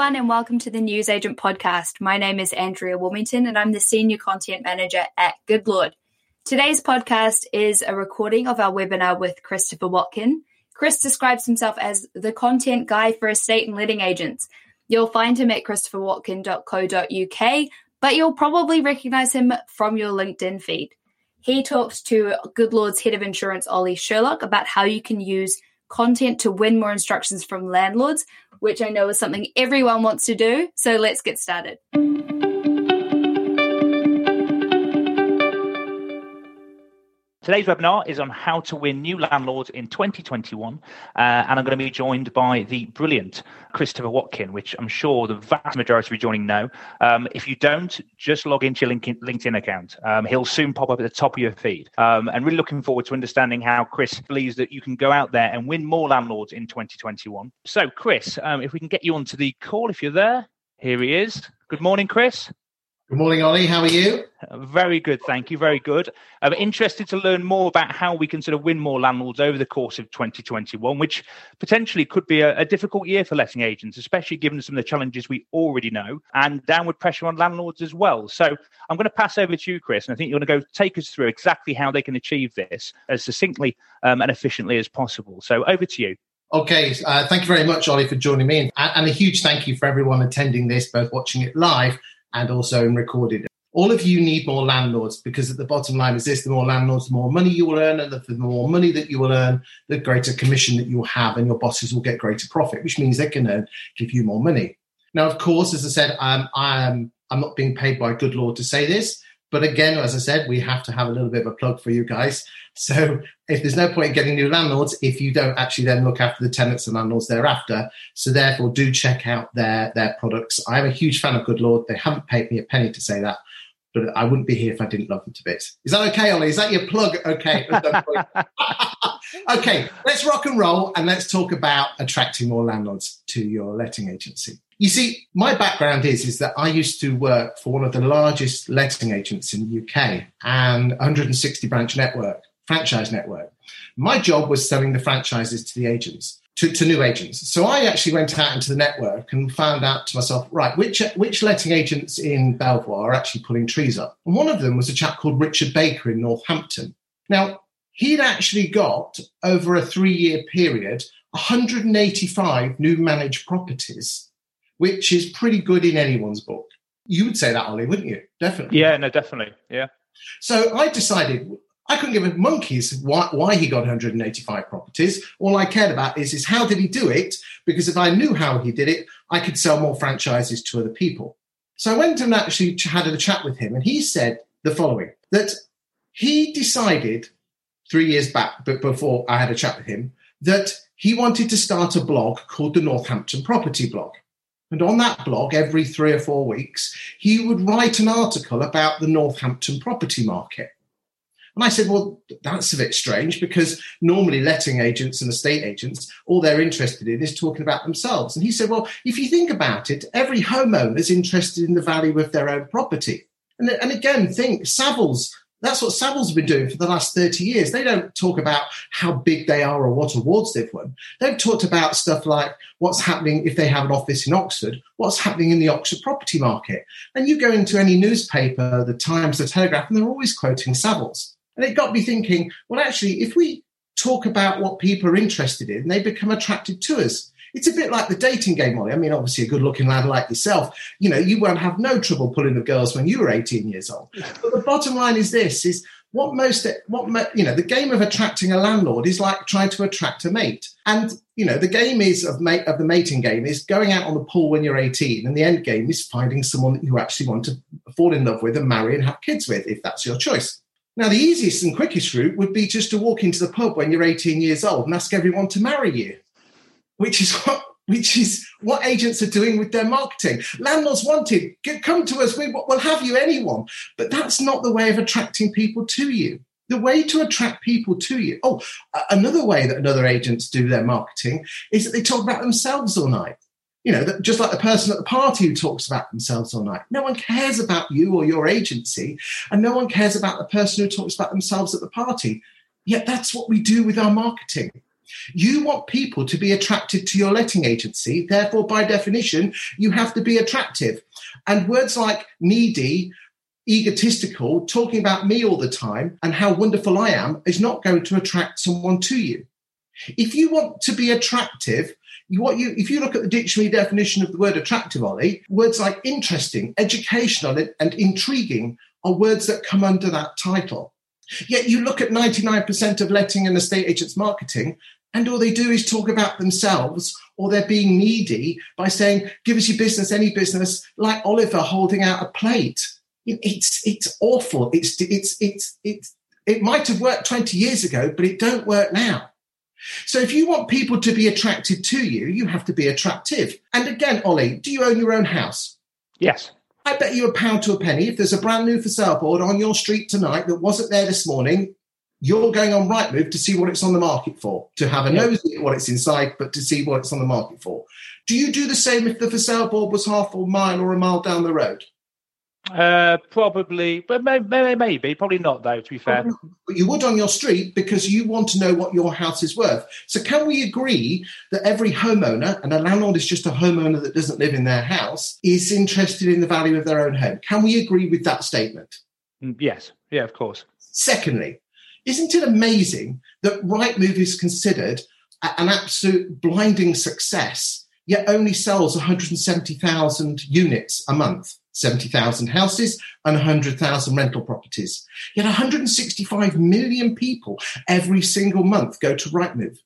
everyone, and welcome to the News Agent podcast. My name is Andrea Wilmington, and I'm the Senior Content Manager at Good Lord. Today's podcast is a recording of our webinar with Christopher Watkin. Chris describes himself as the content guy for estate and letting agents. You'll find him at christopherwatkin.co.uk, but you'll probably recognize him from your LinkedIn feed. He talks to Good Lord's head of insurance, Ollie Sherlock, about how you can use content to win more instructions from landlords, which I know is something everyone wants to do. So let's get started. Today's webinar is on how to win new landlords in 2021, uh, and I'm going to be joined by the brilliant Christopher Watkin, which I'm sure the vast majority of you joining know. Um, if you don't, just log into your LinkedIn account. Um, he'll soon pop up at the top of your feed. Um, and really looking forward to understanding how Chris believes that you can go out there and win more landlords in 2021. So, Chris, um, if we can get you onto the call, if you're there, here he is. Good morning, Chris. Good morning, Ollie. How are you? Very good, thank you. Very good. I'm interested to learn more about how we can sort of win more landlords over the course of 2021, which potentially could be a, a, difficult year for letting agents, especially given some of the challenges we already know and downward pressure on landlords as well. So I'm going to pass over to you, Chris, and I think you're going to go take us through exactly how they can achieve this as succinctly um, and efficiently as possible. So over to you. Okay, uh, thank you very much, Ollie, for joining me. And, and a huge thank you for everyone attending this, both watching it live and also in recorded. All of you need more landlords because at the bottom line is this the more landlords, the more money you will earn, and the, the more money that you will earn, the greater commission that you'll have, and your bosses will get greater profit, which means they can earn, give you more money. Now, of course, as I said, um, I am, I'm not being paid by Good Lord to say this, but again, as I said, we have to have a little bit of a plug for you guys. So if there's no point in getting new landlords if you don't actually then look after the tenants and landlords thereafter. So therefore, do check out their their products. I'm a huge fan of Good Lord. They haven't paid me a penny to say that, but I wouldn't be here if I didn't love them to bits. Is that okay, Ollie? Is that your plug? Okay. okay, let's rock and roll and let's talk about attracting more landlords to your letting agency. You see, my background is is that I used to work for one of the largest letting agents in the UK and 160 branch network franchise network. My job was selling the franchises to the agents, to, to new agents. So I actually went out into the network and found out to myself, right, which which letting agents in Belvoir are actually pulling trees up. And one of them was a chap called Richard Baker in Northampton. Now, he'd actually got over a three year period 185 new managed properties, which is pretty good in anyone's book. You would say that, Ollie, wouldn't you? Definitely. Yeah, no, definitely. Yeah. So I decided I couldn't give a monkey's why, why he got 185 properties. All I cared about is, is how did he do it? Because if I knew how he did it, I could sell more franchises to other people. So I went and actually had a chat with him, and he said the following that he decided three years back, but before I had a chat with him, that he wanted to start a blog called the Northampton Property Blog. And on that blog, every three or four weeks, he would write an article about the Northampton property market. And I said, well, that's a bit strange because normally letting agents and estate agents, all they're interested in is talking about themselves. And he said, well, if you think about it, every homeowner is interested in the value of their own property. And, and again, think Savills, that's what Savills have been doing for the last 30 years. They don't talk about how big they are or what awards they've won. They've talked about stuff like what's happening if they have an office in Oxford, what's happening in the Oxford property market. And you go into any newspaper, the Times, the Telegraph, and they're always quoting Savills. And it got me thinking, well, actually, if we talk about what people are interested in, they become attracted to us. It's a bit like the dating game, Ollie. I mean, obviously, a good looking lad like yourself, you know, you won't have no trouble pulling the girls when you were 18 years old. But the bottom line is this is what most, what, you know, the game of attracting a landlord is like trying to attract a mate. And, you know, the game is of mate, of the mating game is going out on the pool when you're 18. And the end game is finding someone that you actually want to fall in love with and marry and have kids with, if that's your choice. Now, the easiest and quickest route would be just to walk into the pub when you're 18 years old and ask everyone to marry you, which is what which is what agents are doing with their marketing. Landlords wanted, come to us, we, will have you anyone. But that's not the way of attracting people to you. The way to attract people to you. Oh, another way that another agents do their marketing is that they talk about themselves all night you know, just like the person at the party who talks about themselves all night. No one cares about you or your agency, and no one cares about the person who talks about themselves at the party. Yet that's what we do with our marketing. You want people to be attracted to your letting agency. Therefore, by definition, you have to be attractive. And words like needy, egotistical, talking about me all the time and how wonderful I am is not going to attract someone to you. If you want to be attractive, what you if you look at the dictionary definition of the word attractive, Ollie, words like interesting, educational, and intriguing are words that come under that title. Yet you look at 99% of letting and estate agents marketing, and all they do is talk about themselves or they're being needy by saying, give us your business, any business, like Oliver holding out a plate. It's it's awful. It's it's it's it's it might have worked 20 years ago, but it don't work now. So if you want people to be attracted to you, you have to be attractive. And again, Ollie, do you own your own house? Yes. I bet you a pound to a penny if there's a brand new for sale board on your street tonight that wasn't there this morning, you're going on Rightmove to see what it's on the market for, to have a nose at what it's inside, but to see what it's on the market for. Do you do the same if the for sale board was half a mile or a mile down the road? Uh, probably, but maybe, maybe, probably not though. To be fair, but you would on your street because you want to know what your house is worth. So, can we agree that every homeowner, and a landlord is just a homeowner that doesn't live in their house, is interested in the value of their own home? Can we agree with that statement? Mm, yes, yeah, of course. Secondly, isn't it amazing that Rightmove is considered an absolute blinding success, yet only sells 170,000 units a month? 70,000 houses and 100,000 rental properties. Yet 165 million people every single month go to Rightmove.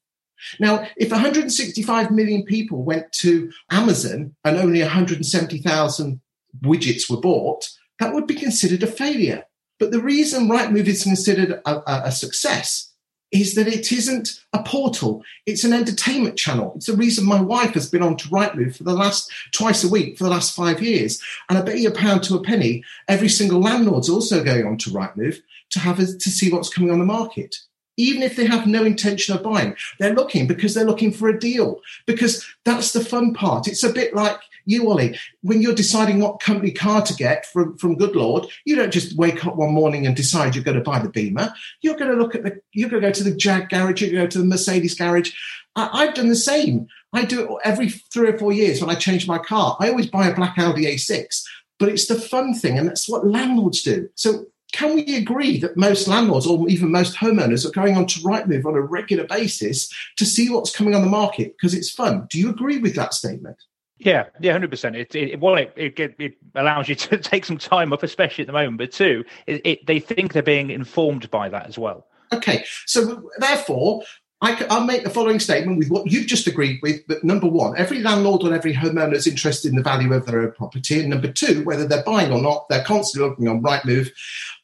Now, if 165 million people went to Amazon and only 170,000 widgets were bought, that would be considered a failure. But the reason Rightmove is considered a, a, a success is that it isn't a portal. It's an entertainment channel. It's the reason my wife has been on to Rightmove for the last twice a week for the last five years. And I bet you a pound to a penny, every single landlord's also going on to Rightmove to have a, to see what's coming on the market. Even if they have no intention of buying, they're looking because they're looking for a deal. Because that's the fun part. It's a bit like you, Ollie, when you're deciding what company car to get from, from Good Lord, you don't just wake up one morning and decide you're going to buy the Beamer. You're going to look at the, you're going to go to the Jag garage, you're going to go to the Mercedes garage. I, have done the same. I do it every three or four years when I change my car. I always buy a black Audi A6, but it's the fun thing, and that's what landlords do. So can we agree that most landlords or even most homeowners are going on to Rightmove on a regular basis to see what's coming on the market because it's fun? Do you agree with that statement? Yeah, yeah, hundred percent. It, it well, it, it it allows you to take some time off, especially at the moment. But two, it, it, they think they're being informed by that as well. Okay, so therefore, I, will make the following statement with what you've just agreed with. But number one, every landlord and every homeowner is interested in the value of their own property. And number two, whether they're buying or not, they're constantly looking on Rightmove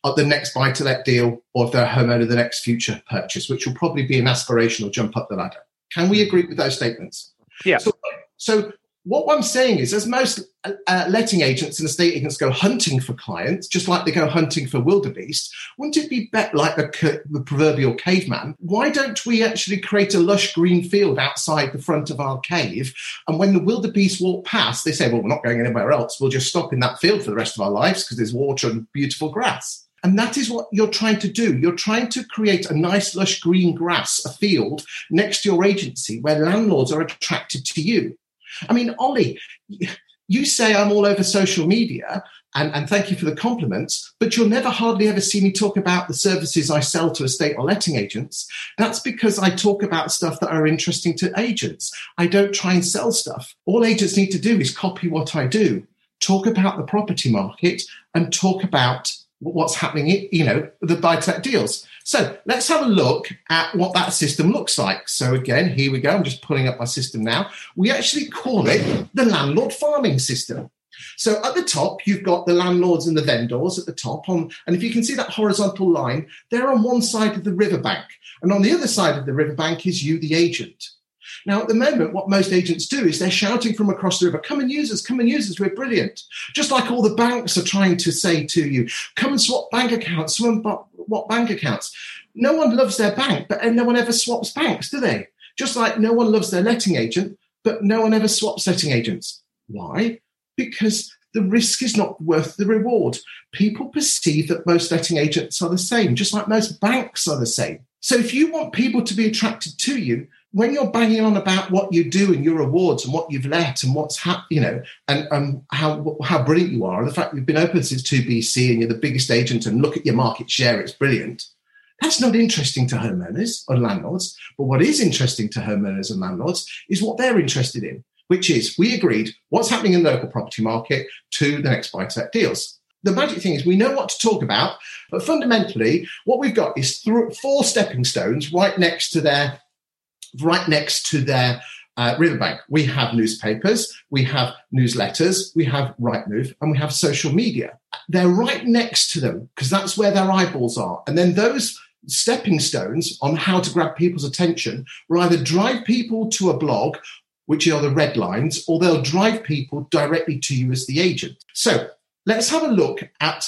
at the next buy to let deal or if they're a homeowner, the next future purchase, which will probably be an aspirational jump up the ladder. Can we hmm. agree with those statements? Yeah. So, so what I'm saying is, as most uh, uh, letting agents and estate agents go hunting for clients, just like they go hunting for wildebeest, wouldn't it be better like the, the proverbial caveman? Why don't we actually create a lush green field outside the front of our cave? And when the wildebeest walk past, they say, well, we're not going anywhere else. We'll just stop in that field for the rest of our lives because there's water and beautiful grass. And that is what you're trying to do. You're trying to create a nice, lush green grass, a field next to your agency where landlords are attracted to you. I mean, Ollie, you say I'm all over social media, and, and, thank you for the compliments, but you'll never hardly ever see me talk about the services I sell to estate or letting agents. That's because I talk about stuff that are interesting to agents. I don't try and sell stuff. All agents need to do is copy what I do, talk about the property market, and talk about what's happening, you know, the buy let deals. So let's have a look at what that system looks like. So again, here we go. I'm just pulling up my system now. We actually call it the landlord farming system. So at the top, you've got the landlords and the vendors at the top on, and if you can see that horizontal line, they're on one side of the riverbank. And on the other side of the riverbank is you, the agent. Now, at the moment, what most agents do is they're shouting from across the river, come and use us, come and use us, we're brilliant. Just like all the banks are trying to say to you, come and swap bank accounts, swap bank accounts. No one loves their bank, but no one ever swaps banks, do they? Just like no one loves their letting agent, but no one ever swaps letting agents. Why? Because the risk is not worth the reward. People perceive that most letting agents are the same, just like most banks are the same. So if you want people to be attracted to you, when you're banging on about what you do and your awards and what you've let and what's happened, you know, and um, how how brilliant you are, and the fact you've been open since 2 BC and you're the biggest agent and look at your market share, it's brilliant. That's not interesting to homeowners or landlords. But what is interesting to homeowners and landlords is what they're interested in, which is we agreed what's happening in the local property market to the next buy to let deals. The magic thing is we know what to talk about, but fundamentally, what we've got is th- four stepping stones right next to their right next to their uh, riverbank. We have newspapers, we have newsletters, we have Rightmove, and we have social media. They're right next to them because that's where their eyeballs are. And then those stepping stones on how to grab people's attention will either drive people to a blog, which are the red lines, or they'll drive people directly to you as the agent. So let's have a look at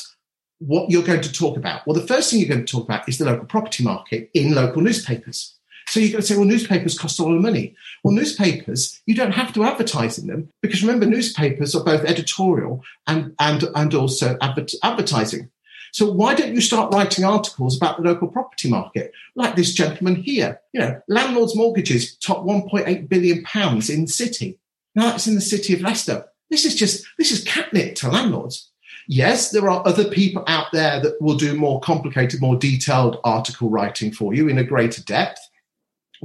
what you're going to talk about. Well, the first thing you're going to talk about is the local property market in local newspapers. So you're going to say, well, newspapers cost a lot of money. Well, newspapers, you don't have to advertise in them because remember, newspapers are both editorial and, and, and also adver- advertising. So why don't you start writing articles about the local property market, like this gentleman here? You know, landlords' mortgages top 1.8 billion pounds in city. Now that's in the city of Leicester. This is just this is catnip to landlords. Yes, there are other people out there that will do more complicated, more detailed article writing for you in a greater depth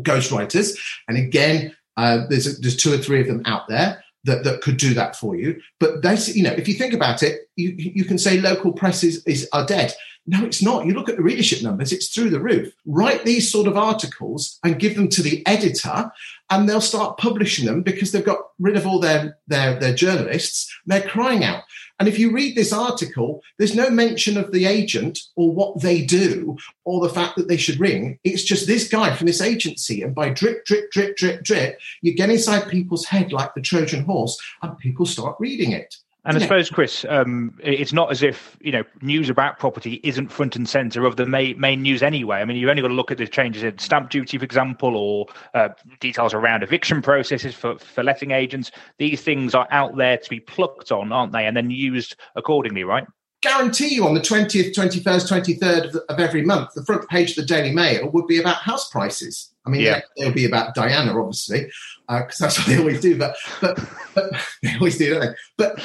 ghostwriters. And again, uh, there's a, there's two or three of them out there that, that could do that for you. But that's you know, if you think about it, you you can say local press is, is are dead. No, it's not. You look at the readership numbers; it's through the roof. Write these sort of articles and give them to the editor, and they'll start publishing them because they've got rid of all their their, their journalists. They're crying out. And if you read this article, there's no mention of the agent or what they do or the fact that they should ring. It's just this guy from this agency. And by drip, drip, drip, drip, drip, you get inside people's head like the Trojan horse and people start reading it. And I suppose, Chris, um, it's not as if you know news about property isn't front and centre of the main, main news anyway. I mean, you've only got to look at the changes in stamp duty, for example, or uh, details around eviction processes for, for letting agents. These things are out there to be plucked on, aren't they? And then used accordingly, right? Guarantee you on the 20th, 21st, 23rd of, of every month, the front page of the Daily Mail would be about house prices. I mean, yeah. it'll be about Diana, obviously, because uh, that's what they always do. But but but they always do, don't they? But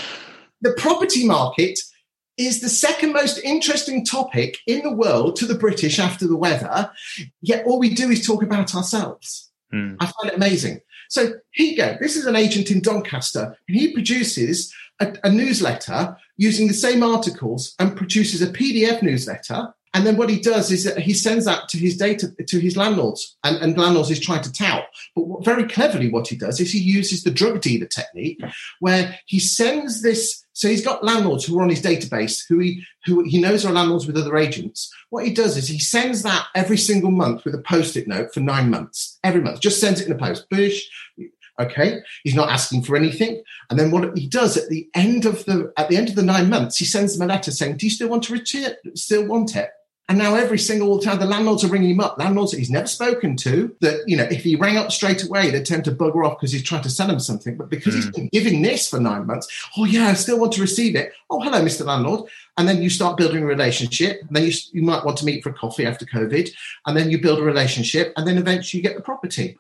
the property market is the second most interesting topic in the world to the British after the weather. Yet all we do is talk about ourselves. Mm. I find it amazing. So here you go. This is an agent in Doncaster, and he produces a, a newsletter using the same articles and produces a PDF newsletter and then what he does is that he sends that to his data to his landlords, and, and landlords is trying to tout. But what, very cleverly, what he does is he uses the drug dealer technique, where he sends this. So he's got landlords who are on his database, who he who he knows are landlords with other agents. What he does is he sends that every single month with a post-it note for nine months. Every month, just sends it in a post. Bush. Okay, he's not asking for anything. And then what he does at the end of the at the end of the nine months, he sends them a letter saying, "Do you still want to return? Still want it?" And now every single time the landlords are ringing him up, landlords that he's never spoken to, that, you know, if he rang up straight away, they tend to bugger off because he's trying to sell him something. But because mm. he's been giving this for nine months, oh, yeah, I still want to receive it. Oh, hello, Mr. Landlord. And then you start building a relationship. And then you, you might want to meet for a coffee after COVID. And then you build a relationship. And then eventually you get the property.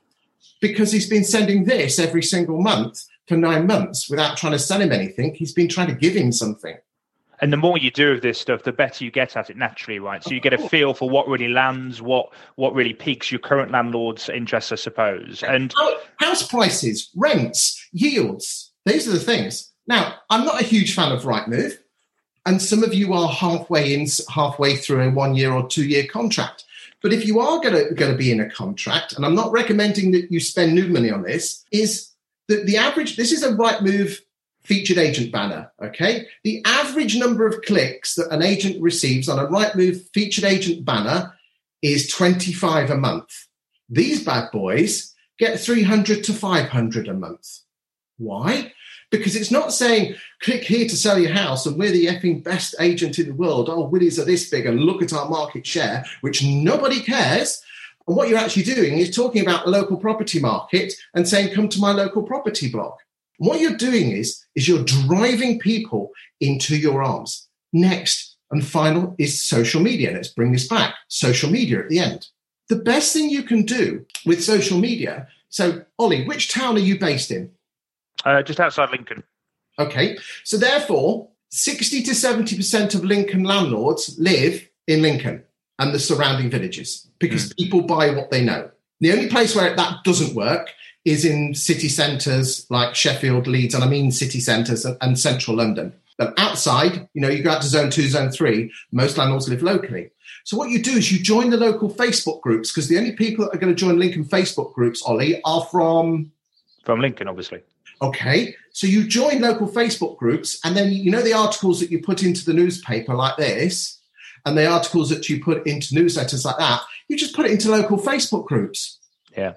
Because he's been sending this every single month for nine months without trying to sell him anything. He's been trying to give him something and the more you do of this stuff, the better you get at it naturally, right? So you get a feel for what really lands, what what really piques your current landlord's interest, I suppose. And house prices, rents, yields, these are the things. Now, I'm not a huge fan of Rightmove, and some of you are halfway in, halfway through a one year or two year contract. But if you are going to, going to be in a contract, and I'm not recommending that you spend new money on this, is that the average, this is a Rightmove featured agent banner. Okay. The average number of clicks that an agent receives on a Rightmove featured agent banner is 25 a month. These bad boys get 300 to 500 a month. Why? Because it's not saying click here to sell your house and we're the effing best agent in the world. Oh, Willies are this big and look at our market share, which nobody cares. And what you're actually doing is talking about the local property market and saying, come to my local property blog. What you're doing is, is you're driving people into your arms. Next and final is social media. Let's bring this back. Social media at the end. the best thing you can do with social media. So, Ollie, which town are you based in? Uh, just outside Lincoln. Okay. So, therefore, 60 to 70% of Lincoln landlords live in Lincoln and the surrounding villages because mm. people buy what they know. The only place where that doesn't work is in city centres like Sheffield, Leeds, and I mean city centres and, central London. But outside, you know, you go out to zone two, zone three, most landlords live locally. So what you do is you join the local Facebook groups because the only people that are going to join Lincoln Facebook groups, Ollie, are from from Lincoln, obviously. Okay, so you join local Facebook groups, and then you know the articles that you put into the newspaper like this, and the articles that you put into newsletters like that. You just put it into local Facebook groups. Yeah.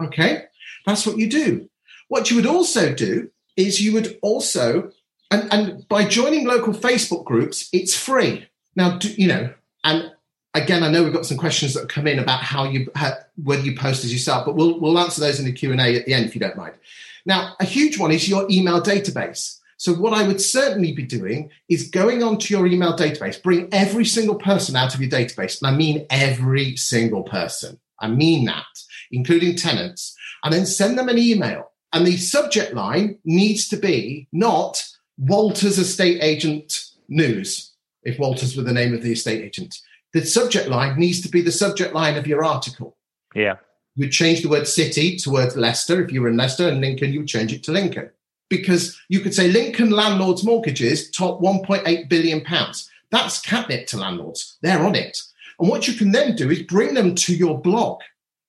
Okay, that's what you do. What you would also do is you would also, and, and by joining local Facebook groups, it's free. Now, do, you know, and again, I know we've got some questions that come in about how you how, whether you post as yourself, but we'll we'll answer those in the Q and A at the end if you don't mind. Now, a huge one is your email database. So what I would certainly be doing is going onto your email database, bring every single person out of your database, and I mean every single person. I mean that, including tenants, and then send them an email. And the subject line needs to be not Walters estate agent news, if Walters were the name of the estate agent the subject line needs to be the subject line of your article. Yeah. You'd change the word city to word Leicester. If you were in Leicester and Lincoln, you change it to Lincoln. Because you could say Lincoln landlords' mortgages top 1.8 billion pounds. That's catnip to landlords. They're on it. And what you can then do is bring them to your blog.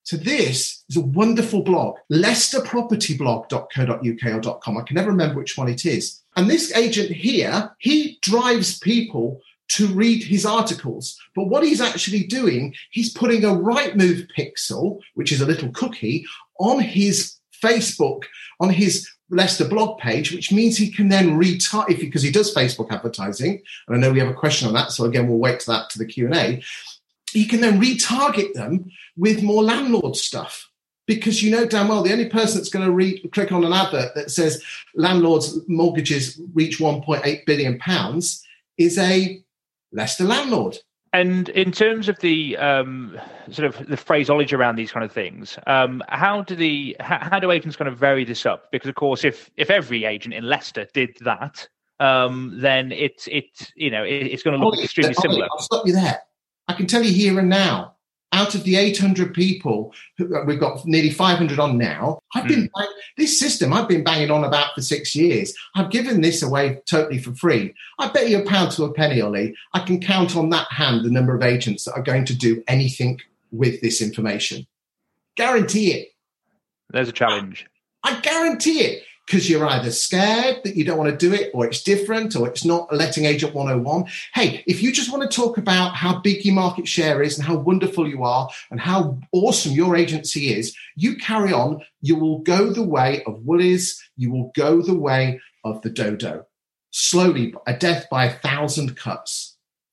So this is a wonderful blog, leicesterpropertyblog.co.uk or .com. I can never remember which one it is. And this agent here, he drives people to read his articles. But what he's actually doing, he's putting a right move pixel, which is a little cookie, on his Facebook, on his Leicester blog page, which means he can then retarget because he does Facebook advertising. And I know we have a question on that, so again we'll wait to that to the Q and A. He can then retarget them with more landlord stuff because you know damn well the only person that's going to re- click on an advert that says landlords' mortgages reach 1.8 billion pounds is a Leicester landlord. And in terms of the um, sort of the phraseology around these kind of things, um, how do the how, how, do agents kind of vary this up? Because of course, if if every agent in Leicester did that, um, then it's it's you know it, it's going to look extremely similar. I'll stop you there. I can tell you here and now out of the 800 people who, uh, we've got nearly 500 on now i've been mm. this system i've been banging on about for six years. I've given this away totally for free. I bet you a pound to a penny ollie i can count on that hand the number of agents that are going to do anything with this information. Guarantee it. There's a challenge. I guarantee it because you're either scared that you don't want to do it or it's different or it's not letting agent 101. Hey, if you just want to talk about how big your market share is and how wonderful you are and how awesome your agency is, you carry on. You will go the way of Woolies. You will go the way of the dodo. Slowly, a death by a thousand cuts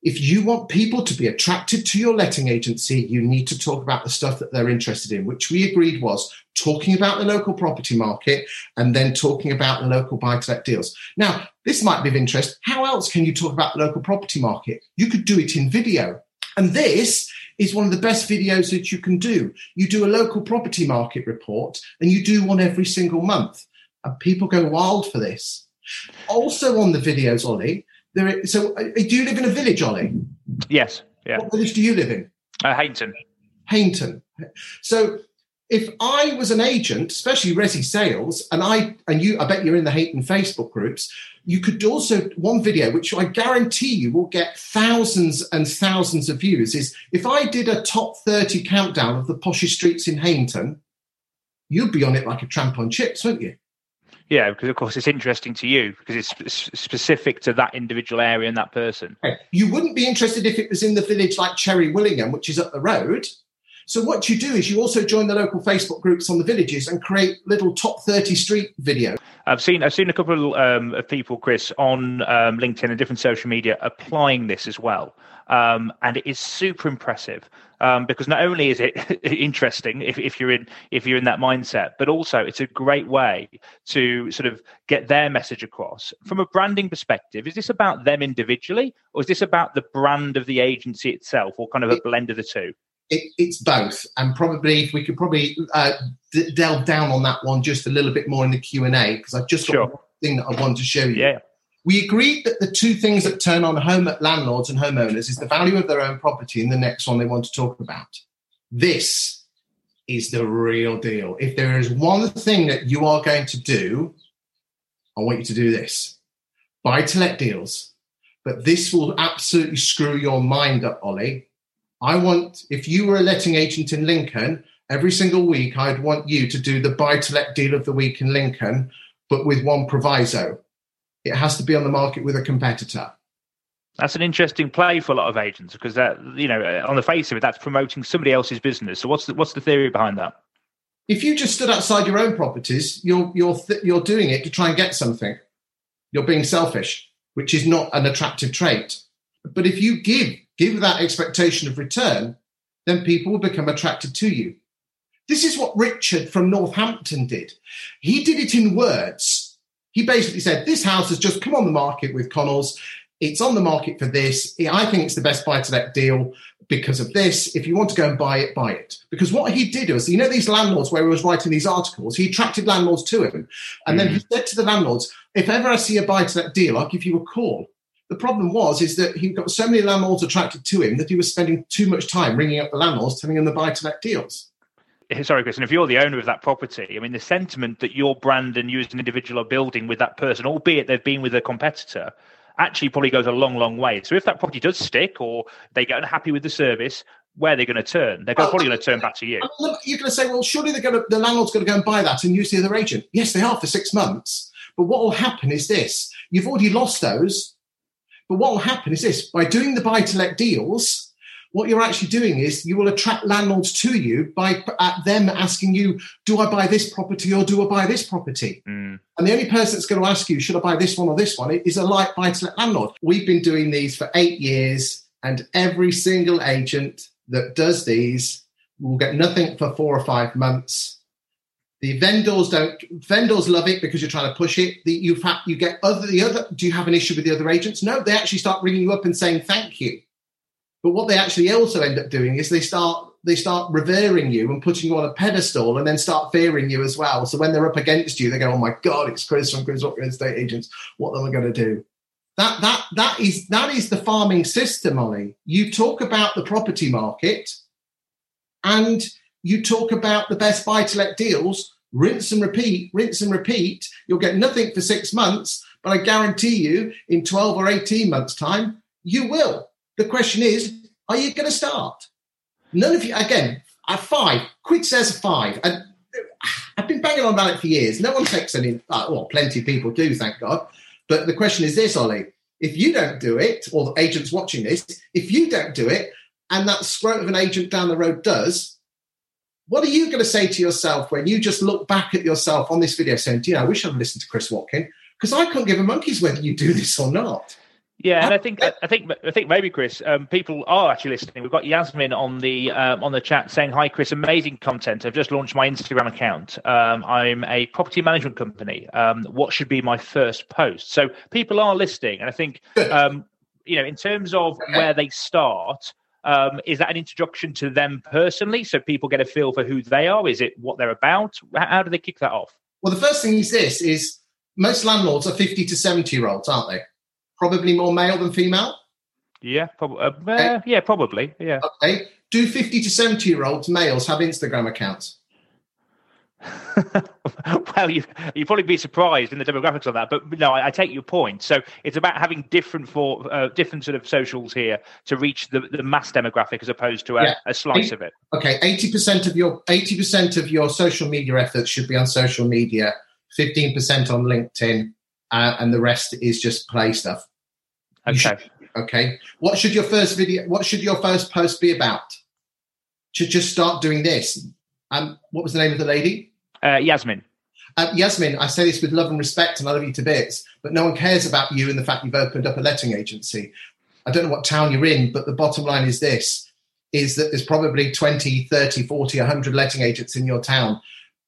if you want people to be attracted to your letting agency, you need to talk about the stuff that they're interested in, which we agreed was talking about the local property market and then talking about the local buy to let deals. Now, this might be of interest. How else can you talk about the local property market? You could do it in video. And this is one of the best videos that you can do. You do a local property market report and you do one every single month. And people go wild for this. Also on the videos, Ollie, there. Is, so, uh, do you live in a village, Ollie? Yes. Yeah. What village do you live in? Uh, Hainton. Hainton. So, if I was an agent, especially Resi Sales, and I and you, I bet you're in the Hainton Facebook groups. You could also one video, which I guarantee you will get thousands and thousands of views. Is if I did a top thirty countdown of the poshest streets in Hainton, you'd be on it like a tramp on chips, wouldn't you? Yeah, because of course it's interesting to you because it's specific to that individual area and that person. You wouldn't be interested if it was in the village like Cherry Willingham, which is up the road. So what you do is you also join the local Facebook groups on the villages and create little top 30 street videos. I've seen I've seen a couple um, of people, Chris, on um, LinkedIn and different social media applying this as well, um, and it is super impressive um, because not only is it interesting if, if you're in if you're in that mindset, but also it's a great way to sort of get their message across from a branding perspective. Is this about them individually, or is this about the brand of the agency itself, or kind of a blend of the two? It, it's both, and probably if we could probably uh, d- delve down on that one just a little bit more in the Q and A because I've just got Sure. one thing that I want to show you. Yeah. We agreed that the two things that turn on home landlords and homeowners is the value of their own property and the next one they want to talk about. This is the real deal. If there is one thing that you are going to do, I want you to do this. Buy to let deals. But this will absolutely screw your mind up, Ollie. I want, if you were a letting agent in Lincoln, every single week I'd want you to do the buy to let deal of the week in Lincoln, but with one proviso. It has to be on the market with a competitor. That's an interesting play for a lot of agents because that, you know, on the face of it, that's promoting somebody else's business. So what's the, what's the theory behind that? If you just stood outside your own properties, you're you're th- you're doing it to try and get something. You're being selfish, which is not an attractive trait. But if you give give that expectation of return, then people will become attracted to you. This is what Richard from Northampton did. He did it in words. He basically said, This house has just come on the market with Connells. It's on the market for this. I think it's the best buy to let deal because of this. If you want to go and buy it, buy it. Because what he did was, you know, these landlords where he was writing these articles, he attracted landlords to him. And then he mm. said to the landlords, If ever I see a buy to let deal, I'll give you a call. The problem was is that he got so many landlords attracted to him that he was spending too much time ringing up the landlords, telling them the buy to let deals. Eh, sorry, Chris, and if you're the owner of that property, I mean, the sentiment that your brand and you as an individual are building with that person, albeit they've been with a competitor, actually probably goes a long, long way. So if that property does stick or they get unhappy with the service, where are they going to turn? They're Well, probably going to turn back to you. I mean, look, You're going to say, well, surely they're going to, the landlord's going to go and buy that and use the other agent. Yes, they are for six months. But what will happen is this you've already lost those. But what will happen is this by doing the buy to let deals, what you're actually doing is you will attract landlords to you by uh, them asking you, do I buy this property or do I buy this property? Mm. And the only person that's going to ask you, should I buy this one or this one, is a light buy to let landlord. We've been doing these for eight years, and every single agent that does these will get nothing for four or five months. The vendors don't. Vendors love it because you're trying to push it. The, you you get other the other. Do you have an issue with the other agents? No, they actually start ringing you up and saying thank you. But what they actually also end up doing is they start they start revering you and putting you on a pedestal, and then start fearing you as well. So when they're up against you, they go, "Oh my God, it's Chris from Chris Rock Estate Agents. What am I going to do?" That that that is that is the farming system, Ollie. You talk about the property market, and you talk about the best buy to let deals. Rinse and repeat, rinse and repeat. You'll get nothing for six months, but I guarantee you, in twelve or eighteen months' time, you will. The question is, are you going to start? None of you, again, at five, quid says five. And I've been banging on about it for years. No one takes any, uh, well, plenty of people do, thank God. But the question is this, Ollie, if you don't do it, or the agents watching this, if you don't do it, and that scrote of an agent down the road does, what are you going to say to yourself when you just look back at yourself on this video saying, do you know, I wish I'd listened to Chris Watkin because I couldn't give a monkey's whether you do this or not. Yeah, and I think I think I think maybe Chris, um, people are actually listening. We've got Yasmin on the um, on the chat saying, "Hi, Chris, amazing content. I've just launched my Instagram account. Um, I'm a property management company. Um, what should be my first post?" So people are listening, and I think um, you know, in terms of where they start, um, is that an introduction to them personally, so people get a feel for who they are? Is it what they're about? How do they kick that off? Well, the first thing is this: is most landlords are fifty to seventy year olds, aren't they? Probably more male than female. Yeah, prob- uh, uh, yeah, probably. Yeah. Okay. Do 50 to 70 year olds males have Instagram accounts? well, you you'd probably be surprised in the demographics of that, but no, I, I take your point. So it's about having different for uh, different sort of socials here to reach the, the mass demographic as opposed to a, Yeah. a slice of it. Okay, 80% of your 80% of your social media efforts should be on social media, 15% on LinkedIn, uh, and the rest is just play stuff. Okay. should- okay. What should your first video what should your first post be about? Should just start doing this. Um, what was the name of the lady? Uh, Yasmin. Uh, Yasmin, I say this with love and respect, and I love you to bits, but no one cares about you and the fact you've opened up a letting agency. I don't know what town you're in, but the bottom line is this is that there's probably 20, 30, 40, 100 letting agents in your town.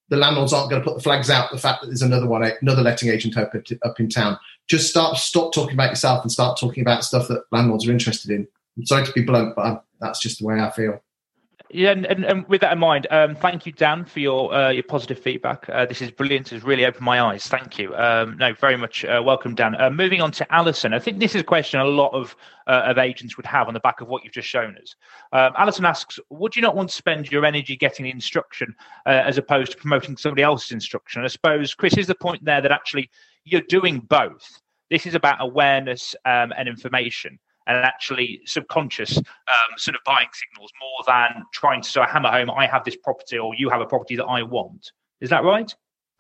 The landlords aren't going to put the flags out the fact that there's another one, another letting agent up, up in town. Just start, stop talking about yourself and start talking about stuff that landlords are interested in. I'm sorry to be blunt, but i that's just the way I feel. Yeah, and, and, and, with that in mind, um, thank you, Dan, for your uh, your positive feedback. Uh, this is brilliant. It's really opened my eyes. Thank you. Um, no, very much uh, welcome, Dan. Uh, moving on to Alison, I think this is a question a lot of uh, of agents would have on the back of what you've just shown us. Um, Alison asks, would you not want to spend your energy getting the instruction uh, as opposed to promoting somebody else's instruction? I suppose, Chris, is the point there that actually you're doing both. This is about awareness um, and information and actually subconscious um, sort of buying signals more than trying to sort of hammer home, I have this property or you have a property that I want. Is that right?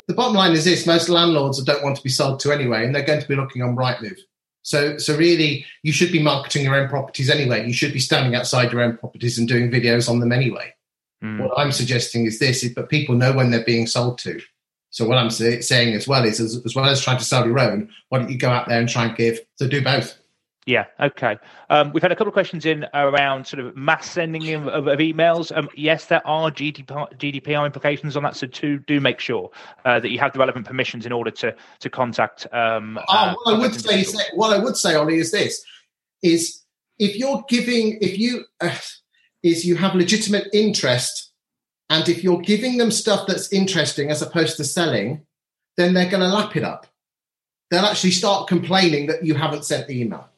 The bottom line is this most landlords don't want to be sold to anyway, and they're going to be looking on Rightmove. So, so really, you should be marketing your own properties anyway. You should be standing outside your own properties and doing videos on them anyway. Mm. What I'm suggesting is this: is, but people know when they're being sold to. So what I'm say, saying as well is, as, as well as trying to sell your own, why don't you go out there and try and give? So do both. Yeah. Okay. Um, we've had a couple of questions in around sort of mass sending of, of, of emails. Um, yes, there are GDPR, GDPR, implications on that. So to, do make sure uh, that you have the relevant permissions in order to to contact. Um, oh, uh, what I would say, say, what I would say, Ollie, is this: is if you're giving, if you uh, is you have legitimate interest, and if you're giving them stuff that's interesting as opposed to selling, then they're going to lap it up. They'll actually start complaining that you haven't sent the email.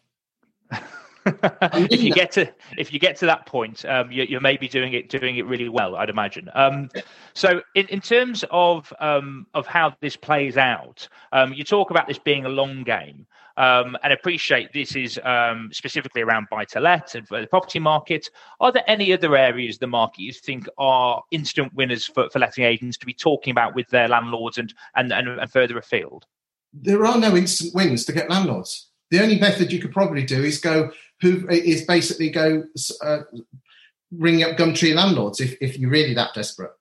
If you get to if you get to that point, um, you, you may be doing it doing it really well, I'd imagine. Um, so, in, in terms of um, of how this plays out, um, you talk about this being a long game, um, and appreciate this is um, specifically around buy to let and the property market. Are there any other areas of the market you think are instant winners for, for letting agents to be talking about with their landlords and and, and, and further afield? There are no instant wins to get landlords. The only method you could probably do is go who is basically go uh, ring up Gumtree landlords if, if you're really that desperate.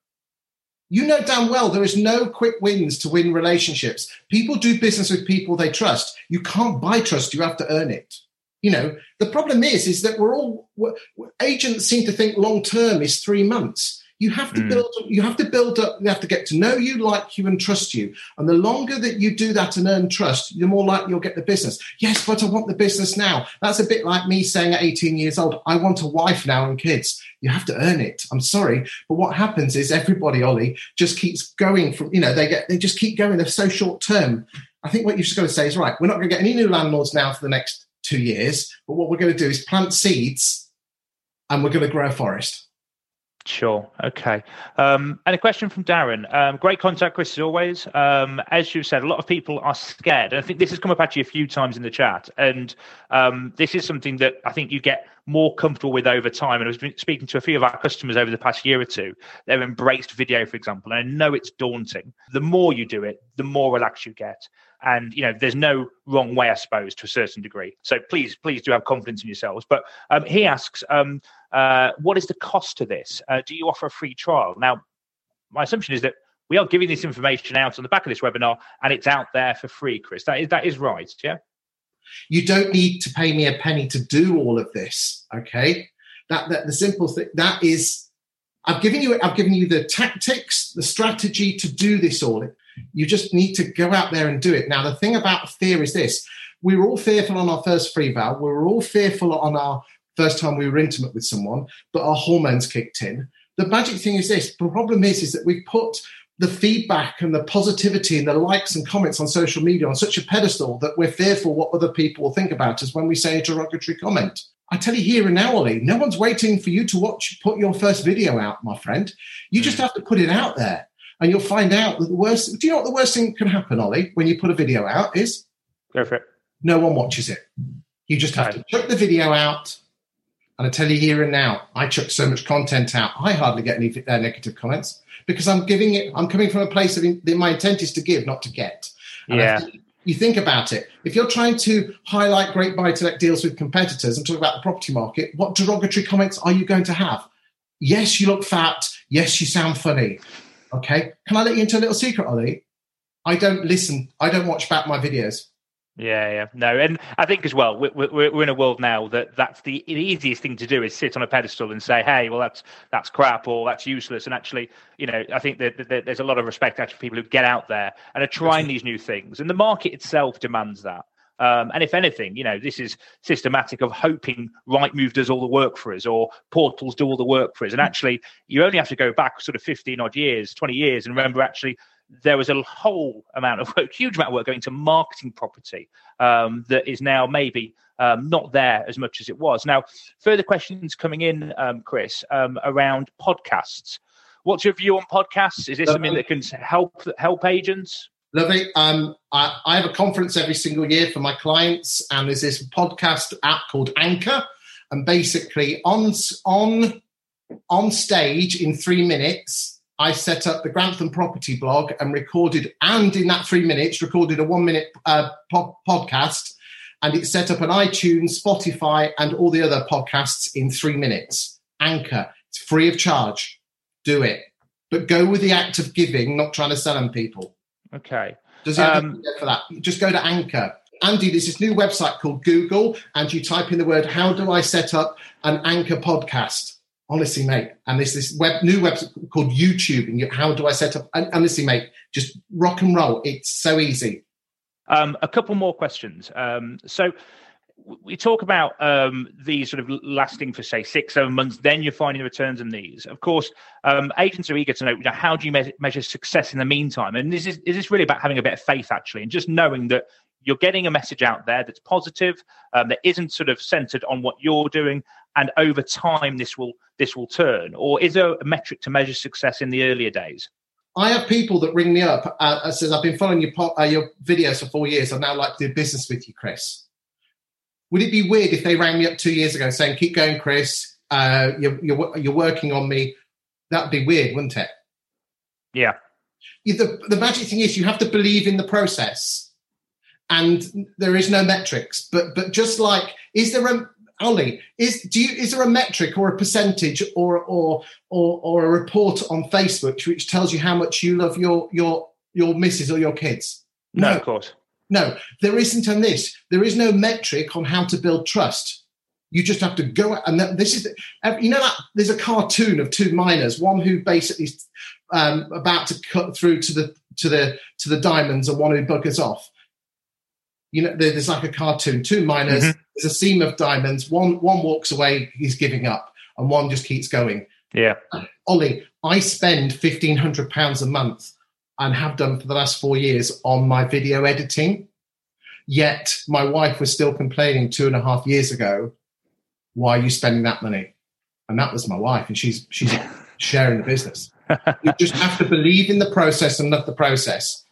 You know damn well there is no quick wins to win relationships. People do business with people they trust. You can't buy trust; you have to earn it. You know the problem is is that we're all we're, agents seem to think long term is three months. You have to mm. build. You have to build up. You have to get to know you, like you, and trust you. And the longer that you do that and earn trust, the more likely you'll get the business. Yes, but I want the business now. That's a bit like me saying at 18 years old, I want a wife now and kids. You have to earn it. I'm sorry, but what happens is everybody, Ollie, just keeps going from. You know, they get. They just keep going. They're so short term. I think what you've just got to say is right. We're not going to get any new landlords now for the next two years. But what we're going to do is plant seeds, and we're going to grow a forest. Sure. Okay. Um, and a question from Darren. Um, great contact, Chris, as always. Um, as you said, a lot of people are scared. And I think this has come up actually a few times in the chat. And um, this is something that I think you get more comfortable with over time. And I was been speaking to a few of our customers over the past year or two. They've embraced video, for example. And I know it's daunting. The more you do it, the more relaxed you get and you know there's no wrong way i suppose to a certain degree. So please please do have confidence in yourselves. But um, he asks um, uh, what is the cost to this? Uh, do you offer a free trial? Now my assumption is that we are giving this information out on the back of this webinar and it's out there for free chris. That is that is right yeah? You don't need to pay me a penny to do all of this okay? That, that the simple thing that is i've given you i've given you the tactics the strategy to do this all you just need to go out there and do it. Now, the thing about fear is this we were all fearful on our first free vow, we were all fearful on our first time we were intimate with someone, but our hormones kicked in. The magic thing is this the problem is, is that we put the feedback and the positivity and the likes and comments on social media on such a pedestal that we're fearful what other people will think about us when we say a derogatory comment. I tell you here and now, Ollie, no one's waiting for you to watch, put your first video out, my friend. You just mm. have to put it out there and you'll find out that the worst. Do you know what the worst thing can happen, Ollie, when you put a video out is? Go for it. No one watches it. You just have to chuck the video out. And I tell you here and now, I chuck so much content out. I hardly get any uh, negative comments because I'm giving it. I'm coming from a place of in, my intent is to give, not to get. And yeah. you think about it. If you're trying to highlight great buy to let deals with competitors and talk about the property market, what derogatory comments are you going to have? Yes, you look fat. Yes, you sound funny. Okay. Can I let you into a little secret, Ollie? I don't listen. I don't watch back my videos. Yeah, yeah, no, and I think as well we're, we're, in a world now that that's the, the easiest thing to do is sit on a pedestal and say, "Hey, well, that's that's crap or that's useless." And actually, you know, I think that, that there's a lot of respect actually for people who get out there and are trying these new things, and the market itself demands that. Um, and if anything, you know, this is systematic of hoping Rightmove does all the work for us or portals do all the work for us. And actually, you only have to go back sort of 15 odd years, 20 years, and remember actually there was a whole amount of work, huge amount of work going to marketing property um, that is now maybe um, not there as much as it was. Now, further questions coming in, um, Chris, um, around podcasts. What's your view on podcasts? Is this something that can help help agents? Lovely. Um, I, I, have a conference every single year for my clients, and there's this podcast app called Anchor, and basically on on on stage in three minutes, I set up the Grantham Property blog and recorded, and in that three minutes, recorded a one minute uh, po- podcast, and it set up an iTunes, Spotify, and all the other podcasts in three minutes. Anchor. It's free of charge. Do it, but go with the act of giving, not trying to sell them people. Okay. Does he have um, for that? Just go to Anchor. Andy, there's this new website called Google, and you type in the word "How do I set up an Anchor podcast?" Honestly, mate, and there's this web new website called YouTube, and you, how do I set up? And honestly, mate, just rock and roll. It's so easy. Um, a couple more questions. Um, so we talk about um, these sort of lasting for say six, seven months. Then you're finding returns on these. Of course, um, agents are eager to know, you know how do you me- measure success in the meantime. And this is is this really about having a bit of faith actually, and just knowing that you're getting a message out there that's positive, um, that isn't sort of centered on what you're doing, and over time this will this will turn. Or is there a metric to measure success in the earlier days? I have people that ring me up uh, and says, "I've been following your po- uh, your videos for four years. I'd now like to do business with you, Chris." Would it be weird if they rang me up two years ago saying, "Keep going, Chris. Uh, you're, you're, you're working on me"? That'd be weird, wouldn't it? Yeah. The, the magic thing is you have to believe in the process, and there is no metrics. But but just like, is there a Ollie, is do you is there a metric or a percentage or or or, or a report on Facebook which tells you how much you love your your your missus or your kids? No, no of course. No, there isn't on this. There is no metric on how to build trust. You just have to go and that, this is you know that there's a cartoon of two miners, one who basically um, about to cut through to the to the to the diamonds, and one who buggers off. You know, there's like a cartoon, two miners. Mm-hmm. There's a seam of diamonds. One one walks away, he's giving up, and one just keeps going. Yeah, Ollie, I spend fifteen hundred pounds a month and have done for the last four years on my video editing. Yet my wife was still complaining two and a half years ago, why are you spending that money? And that was my wife, and she's she's sharing the business. you just have to believe in the process and love the process.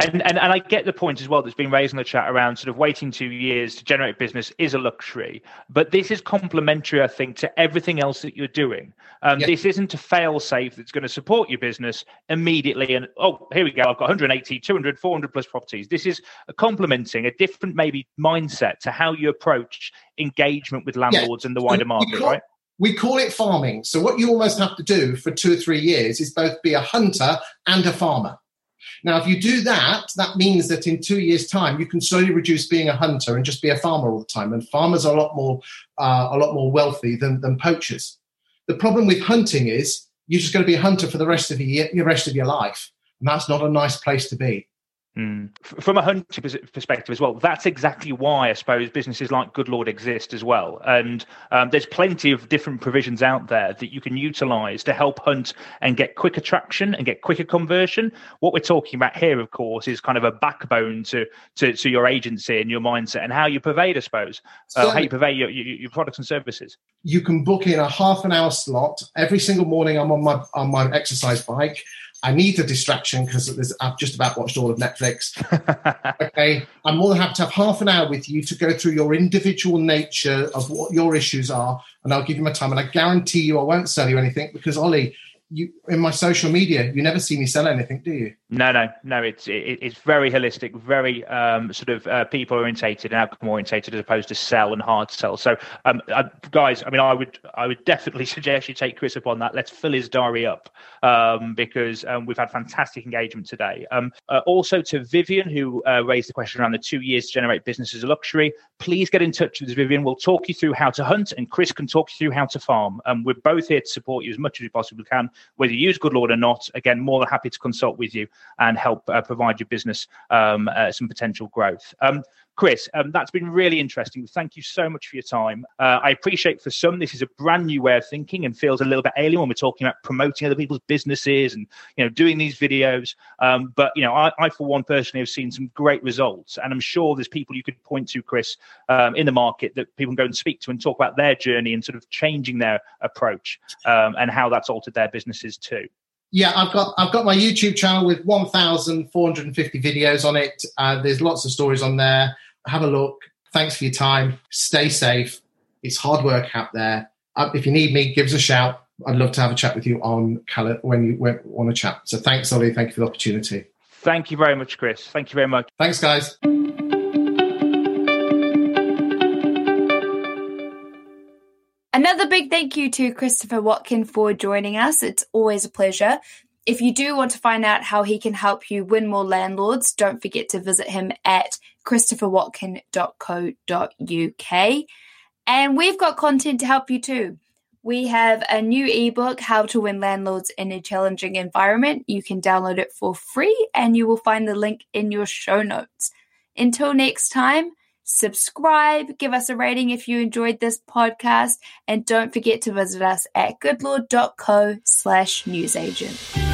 And, and and I get the point as well that's been raised in the chat around sort of waiting two years to generate business is a luxury, but this is complementary, I think, to everything else that you're doing. Um, This isn't a fail safe that's going to support your business immediately. And oh, here we go, I've got 180, 200, 400 plus properties. This is a complementing a different maybe mindset to how you approach engagement with landlords yeah. and the wider market, right? We call it farming. So what you almost have to do for two or three years is both be a hunter and a farmer. Now, if you do that, that means that in two years' time, you can slowly reduce being a hunter and just be a farmer all the time. And farmers are a lot more, uh, a lot more wealthy than, than poachers. The problem with hunting is you're just going to be a hunter for the rest of your, the rest of your life, and that's not a nice place to be. Mm. From a hunting perspective as well, that's exactly why I suppose businesses like Good Lord exist as well. And um, there's plenty of different provisions out there that you can utilize to help hunt and get quicker traction and get quicker conversion. What we're talking about here, of course, is kind of a backbone to to, to your agency and your mindset and how you pervade, I suppose, uh, how you pervade your, your, your products and services. You can book in a half an hour slot every single morning. I'm on my on my exercise bike. I need a distraction because I've just about watched all of Netflix. okay, I'm more than happy to have half an hour with you to go through your individual nature of what your issues are, and I'll give you my time. And I guarantee you, I won't sell you anything because Ollie, you in my social media, you never see me sell anything, do you? No, no, no. It's it, it's very holistic, very um, sort of uh, people orientated and outcome orientated, as opposed to sell and hard sell. So, um, I, guys, I mean, I would I would definitely suggest you take Chris up on that. Let's fill his diary up um, because um, we've had fantastic engagement today. Um, uh, also to Vivian, who uh, raised the question around the two years to generate business as a luxury. Please get in touch with Vivian. We'll talk you through how to hunt, and Chris can talk you through how to farm. Um, we're both here to support you as much as we possibly can, whether you use Good Lord or not. Again, more than happy to consult with you and help uh, provide your business um, uh, some potential growth. Um, Chris, um, that's been really interesting. Thank you so much for your time. Uh, I appreciate for some this is a brand new way of thinking and feels a little bit alien when we're talking about promoting other people's businesses and you know doing these videos. Um, but you know, I, I, for one personally have seen some great results, and I'm sure there's people you could point to, Chris, um, in the market that people can go and speak to and talk about their journey and sort of changing their approach um, and how that's altered their businesses too. Yeah, I've got I've got my YouTube channel with 1,450 videos on it. Uh, there's lots of stories on there. Have a look. Thanks for your time. Stay safe. It's hard work out there. Uh, if you need me, give us a shout. I'd love to have a chat with you on Cali- when you want to chat. So thanks, Ollie. Thank you for the opportunity. Thank you very much, Chris. Thank you very much. Thanks, guys. Another big thank you to Christopher Watkin for joining us. It's always a pleasure. If you do want to find out how he can help you win more landlords, don't forget to visit him at christopherwatkin.co.uk. And we've got content to help you too. We have a new ebook, How to Win Landlords in a Challenging Environment. You can download it for free, and you will find the link in your show notes. Until next time, subscribe, give us a rating if you enjoyed this podcast, and don't forget to visit us at goodlord.co slash newsagent.